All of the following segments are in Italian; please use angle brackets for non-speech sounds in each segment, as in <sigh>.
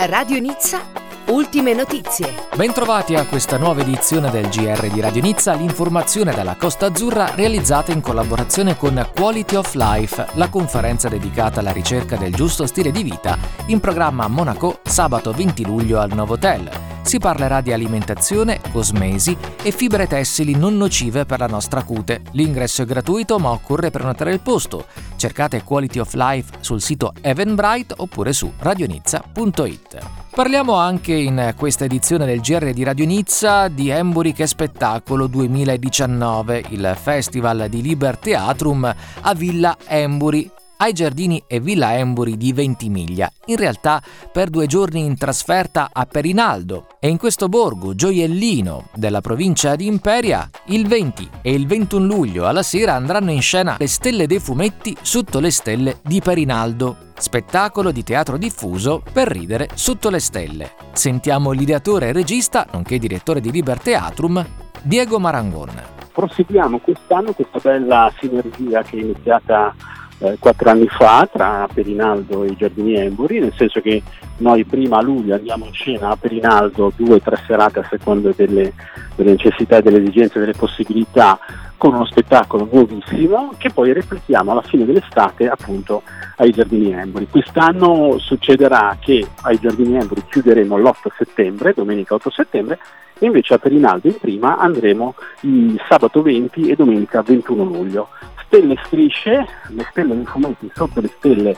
Radio Nizza, ultime notizie. Bentrovati a questa nuova edizione del GR di Radio Nizza, l'informazione dalla Costa Azzurra realizzata in collaborazione con Quality of Life, la conferenza dedicata alla ricerca del giusto stile di vita, in programma a Monaco sabato 20 luglio al Novotel. Si parlerà di alimentazione, cosmesi e fibre tessili non nocive per la nostra cute. L'ingresso è gratuito ma occorre prenotare il posto. Cercate Quality of Life sul sito Eventbrite oppure su radionizza.it. Parliamo anche in questa edizione del GR di Radio Nizza di Emburi che Spettacolo 2019, il festival di Liber Theatrum a Villa Emburi ai giardini e Villa Emburi di Ventimiglia, in realtà per due giorni in trasferta a Perinaldo e in questo borgo gioiellino della provincia di Imperia il 20 e il 21 luglio alla sera andranno in scena le stelle dei fumetti sotto le stelle di Perinaldo spettacolo di teatro diffuso per ridere sotto le stelle. Sentiamo l'ideatore e regista, nonché direttore di Liber Theatrum, Diego Marangon. Proseguiamo quest'anno questa bella sinergia che è iniziata eh, quattro anni fa tra Perinaldo e i Giardini Emburi, nel senso che noi prima a luglio andiamo in scena a Perinaldo due o tre serate a seconda delle, delle necessità, delle esigenze, delle possibilità con uno spettacolo nuovissimo che poi replichiamo alla fine dell'estate appunto ai Giardini Emburi. Quest'anno succederà che ai Giardini Emburi chiuderemo l'8 settembre, domenica 8 settembre, e invece a Perinaldo in prima andremo il sabato 20 e domenica 21 luglio stelle strisce, le stelle dei fumetti sotto le stelle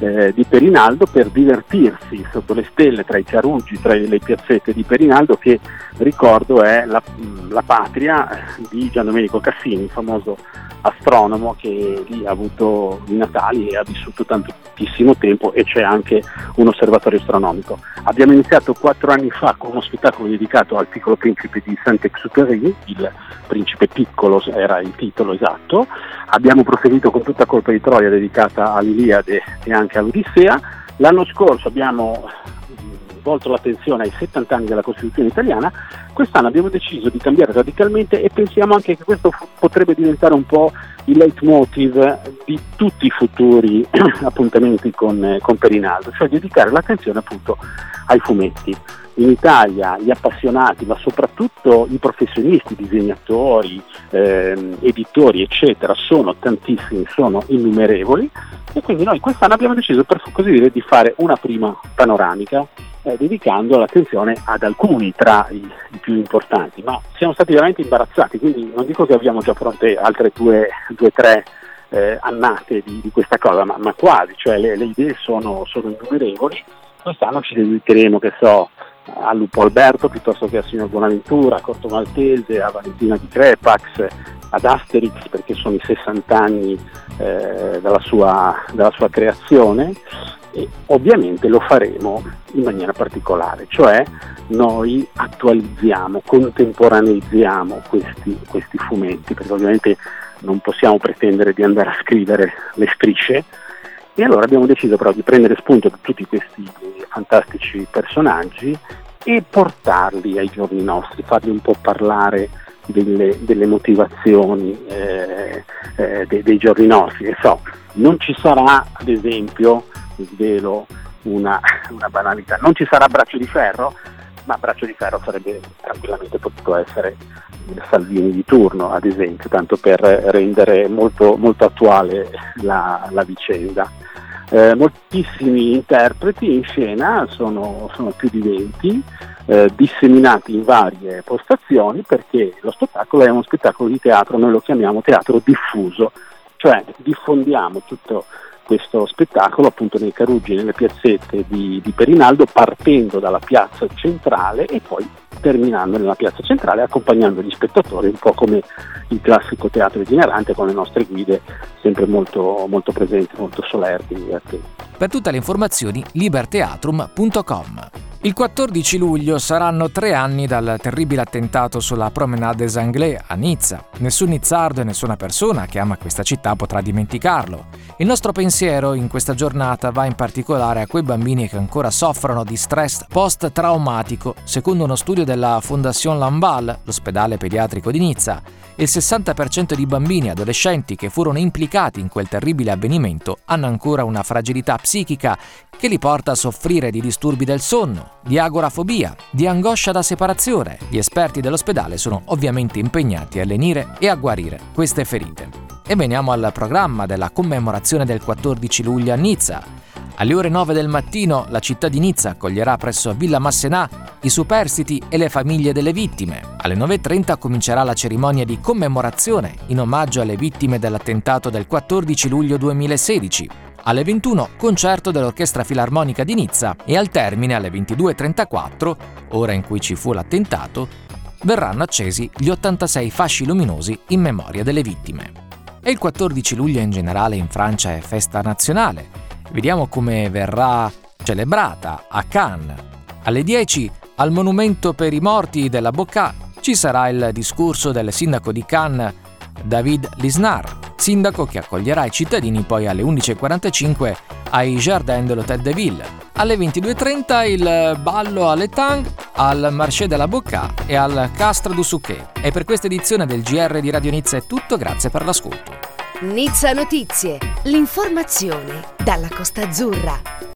eh, di Perinaldo per divertirsi sotto le stelle tra i Chiaruggi, tra le piazzette di Perinaldo che ricordo è la, la patria di Gian Domenico Cassini, famoso astronomo che lì ha avuto i natali e ha vissuto tantissimo tempo e c'è anche un osservatorio astronomico. Abbiamo iniziato quattro anni fa con uno spettacolo dedicato al piccolo principe di Saint-Exupéry, il principe piccolo era il titolo esatto, abbiamo proseguito con tutta colpa di Troia dedicata all'Iliade e anche all'Odissea, l'anno scorso abbiamo volto l'attenzione ai 70 anni della Costituzione italiana, quest'anno abbiamo deciso di cambiare radicalmente e pensiamo anche che questo potrebbe diventare un po' il leitmotiv di tutti i futuri <clears throat> appuntamenti con, eh, con Perinaldo, cioè dedicare l'attenzione appunto ai fumetti. In Italia gli appassionati, ma soprattutto i professionisti, disegnatori, ehm, editori, eccetera, sono tantissimi, sono innumerevoli. E quindi noi quest'anno abbiamo deciso per così dire di fare una prima panoramica eh, dedicando l'attenzione ad alcuni tra i, i, più importanti, ma siamo stati veramente imbarazzati, quindi non dico che abbiamo già pronte altre due o tre eh, annate di, di, questa cosa, ma, ma quasi, cioè le, le idee sono, sono, innumerevoli, quest'anno ci dedicheremo, che so, a Lupo Alberto piuttosto che al signor Bonaventura, a Corto Maltese, a Valentina di Crepax, ad Asterix perché sono i 60 anni eh, dalla, sua, dalla sua creazione. E ovviamente lo faremo in maniera particolare, cioè noi attualizziamo, contemporaneizziamo questi, questi fumetti, perché ovviamente non possiamo pretendere di andare a scrivere le strisce e allora abbiamo deciso però di prendere spunto da tutti questi fantastici personaggi e portarli ai giorni nostri, farli un po' parlare delle, delle motivazioni eh, eh, dei, dei giorni nostri. So, non ci sarà ad esempio svelo una, una banalità. Non ci sarà braccio di ferro, ma braccio di ferro sarebbe tranquillamente potuto essere Salvini di turno, ad esempio, tanto per rendere molto, molto attuale la, la vicenda. Eh, moltissimi interpreti in scena, sono, sono più di 20, eh, disseminati in varie postazioni perché lo spettacolo è uno spettacolo di teatro, noi lo chiamiamo teatro diffuso, cioè diffondiamo tutto questo spettacolo appunto nei Caruggi, nelle piazzette di, di Perinaldo, partendo dalla piazza centrale e poi terminando nella piazza centrale, accompagnando gli spettatori, un po' come il classico teatro itinerante con le nostre guide sempre molto, molto presenti, molto solerti e attenti. Per tutte le informazioni liberteatrum.com il 14 luglio saranno tre anni dal terribile attentato sulla Promenade des Anglais a Nizza. Nessun nizzardo e nessuna persona che ama questa città potrà dimenticarlo. Il nostro pensiero in questa giornata va in particolare a quei bambini che ancora soffrono di stress post-traumatico, secondo uno studio della Fondation Lamballe, l'ospedale pediatrico di Nizza. Il 60% di bambini e adolescenti che furono implicati in quel terribile avvenimento hanno ancora una fragilità psichica che li porta a soffrire di disturbi del sonno, di agorafobia, di angoscia da separazione. Gli esperti dell'ospedale sono ovviamente impegnati a lenire e a guarire queste ferite. E veniamo al programma della commemorazione del 14 luglio a Nizza. Alle ore 9 del mattino la città di Nizza accoglierà presso Villa Massenà i superstiti e le famiglie delle vittime. Alle 9.30 comincerà la cerimonia di commemorazione in omaggio alle vittime dell'attentato del 14 luglio 2016. Alle 21 concerto dell'Orchestra Filarmonica di Nizza e al termine alle 22.34, ora in cui ci fu l'attentato, verranno accesi gli 86 fasci luminosi in memoria delle vittime. E il 14 luglio in generale in Francia è festa nazionale Vediamo come verrà celebrata a Cannes. Alle 10 al monumento per i morti della Bocca ci sarà il discorso del sindaco di Cannes, David Lisnar, sindaco che accoglierà i cittadini poi alle 11.45 ai Jardin de l'Hôtel de Ville. Alle 22.30 il ballo alle Tang, al Marché della Bocca e al Castro du Souquet. E per questa edizione del GR di Radio Nizza è tutto, grazie per l'ascolto. Nizza Notizie, l'informazione dalla Costa Azzurra.